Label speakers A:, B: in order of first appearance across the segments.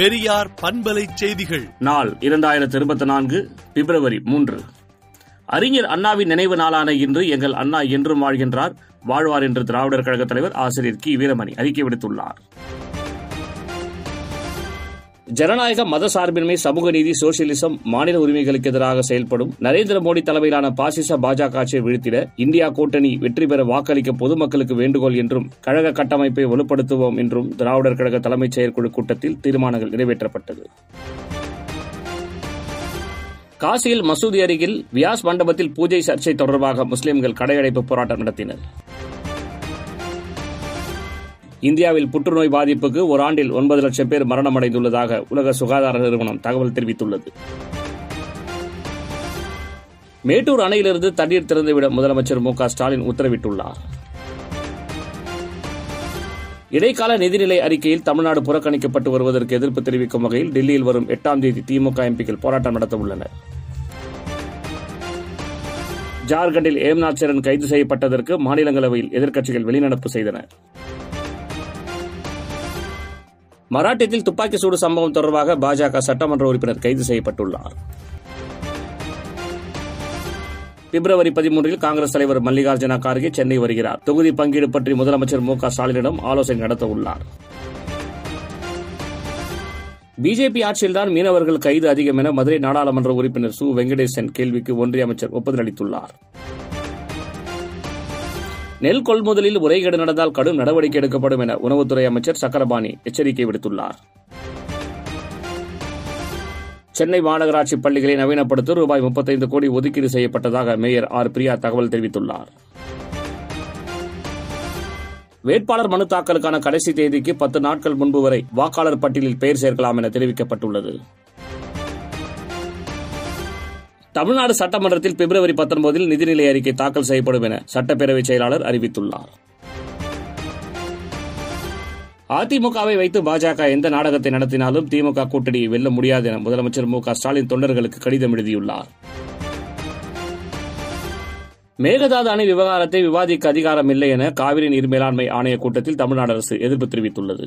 A: பெரியார் பண்பலை செய்திகள்.
B: நாள் இரண்டாயிரத்தி இருபத்தி நான்கு பிப்ரவரி மூன்று. அறிஞர் அண்ணாவின் நினைவு நாளான இன்று எங்கள் அண்ணா என்றும் வாழ்கின்றார். வாழ்வார் என்று திராவிடர் கழக தலைவர் ஆசிரியர் கி. வீரமணி அறிக்கை விடுத்துள்ளார். ஜனநாயக மத சார்பின்மை சமூக நீதி சோசியலிசம் மாநில உரிமைகளுக்கு எதிராக செயல்படும் நரேந்திர மோடி தலைமையிலான பாசிச பாஜக ஆட்சியை வீழ்த்திட இந்தியா கூட்டணி வெற்றி பெற வாக்களிக்க பொதுமக்களுக்கு வேண்டுகோள் என்றும் கழக கட்டமைப்பை வலுப்படுத்துவோம் என்றும் திராவிடர் கழக தலைமைச் செயற்குழு கூட்டத்தில் தீர்மானங்கள் நிறைவேற்றப்பட்டது. காசியில் மசூதி அருகில் வியாஸ் மண்டபத்தில் பூஜை சர்ச்சை தொடர்பாக முஸ்லிம்கள் கடையடைப்பு போராட்டம் நடத்தினர். இந்தியாவில் புற்றுநோய் பாதிப்புக்கு ஒரு ஆண்டில் ஒன்பது லட்சம் பேர் மரணமடைந்துள்ளதாக உலக சுகாதார நிறுவனம் தகவல் தெரிவித்துள்ளது. மேட்டூர் அணையிலிருந்து தண்ணீர் திறந்துவிட முதலமைச்சர் மு ஸ்டாலின் உத்தரவிட்டுள்ளார். இடைக்கால நிதிநிலை அறிக்கையில் தமிழ்நாடு புறக்கணிக்கப்பட்டு வருவதற்கு எதிர்ப்பு தெரிவிக்கும் வகையில் டெல்லியில் வரும் எட்டாம் தேதி திமுக எம்பிக்கள் போராட்டம் நடத்த உள்ளனர் ஜார்க்கண்டில் ஏம்நாத் சரண் கைது செய்யப்பட்டதற்கு மாநிலங்களவையில் எதிர்க்கட்சிகள் வெளிநடப்பு செய்தன. மராட்டியத்தில் துப்பாக்கி சூடு சம்பவம் தொடர்பாக பாஜக சட்டமன்ற உறுப்பினர் கைது செய்யப்பட்டுள்ளார். பிப்ரவரி பதிமூன்றில் காங்கிரஸ் தலைவர் மல்லிகார்ஜுன கார்கே சென்னை வருகிறார். தொகுதி பங்கீடு பற்றி முதலமைச்சர் மு க ஸ்டாலினிடம் ஆலோசனை நடத்த உள்ளார் பிஜேபி ஆட்சியில்தான் மீனவர்கள் கைது அதிகம் என மதுரை நாடாளுமன்ற உறுப்பினர் சு. வெங்கடேசன் கேள்விக்கு ஒன்றிய அமைச்சர் ஒப்புதல் அளித்துள்ளார். நெல் கொள்முதலில் முறைகேடு நடந்தால் கடும் நடவடிக்கை எடுக்கப்படும் என உணவுத்துறை அமைச்சர் சக்கரபாணி எச்சரிக்கை விடுத்துள்ளார். சென்னை மாநகராட்சி பள்ளிகளை நவீனப்படுத்த ரூபாய் முப்பத்தைந்து கோடி ஒதுக்கீடு செய்யப்பட்டதாக மேயர் ஆர். பிரியா தகவல் தெரிவித்துள்ளார். வேட்பாளர் மனு தாக்கலுக்கான கடைசி தேதிக்கு பத்து நாட்கள் முன்பு வரை வாக்காளர் பட்டியலில் பெயர் சேர்க்கலாம் என தெரிவிக்கப்பட்டுள்ளது. தமிழ்நாடு சட்டமன்றத்தில் பிப்ரவரி பத்தொன்பதில் நிதிநிலை அறிக்கை தாக்கல் செய்யப்படும் என சட்டப்பேரவை செயலாளர் அறிவித்துள்ளார். அதிமுகவை வைத்து பாஜக எந்த நாடகத்தை நடத்தினாலும் திமுக கூட்டணியை வெல்ல முடியாது என முதலமைச்சர் மு க ஸ்டாலின் தொண்டர்களுக்கு கடிதம் எழுதியுள்ளார். மேகதாது அணை விவகாரத்தை விவாதிக்க அதிகாரம் இல்லை என காவிரி நீர் மேலாண்மை ஆணைய கூட்டத்தில் தமிழ்நாடு அரசு எதிர்ப்பு தெரிவித்துள்ளது.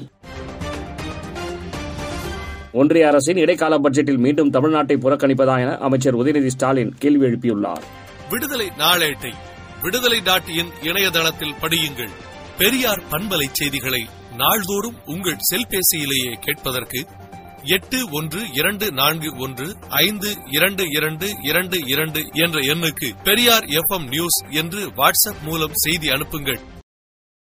B: ஒன்றிய அரசின் இடைக்கால பட்ஜெட்டில் மீண்டும் தமிழ்நாட்டை புறக்கணிப்பதா என அமைச்சர் உதயநிதி ஸ்டாலின் கேள்வி எழுப்பியுள்ளார்.
A: விடுதலை நாளேட்டை விடுதலை டாட் இன் இணையதளத்தில் படியுங்கள். பெரியார் பண்பலை செய்திகளை நாள்தோறும் உங்கள் செல்பேசியிலேயே கேட்பதற்கு எட்டு ஒன்று இரண்டு நான்கு ஒன்று ஐந்து இரண்டு இரண்டு இரண்டு இரண்டு என்ற எண்ணுக்கு பெரியார் எஃப்எம் நியூஸ் என்று வாட்ஸ்அப் மூலம் செய்தி அனுப்புங்கள்.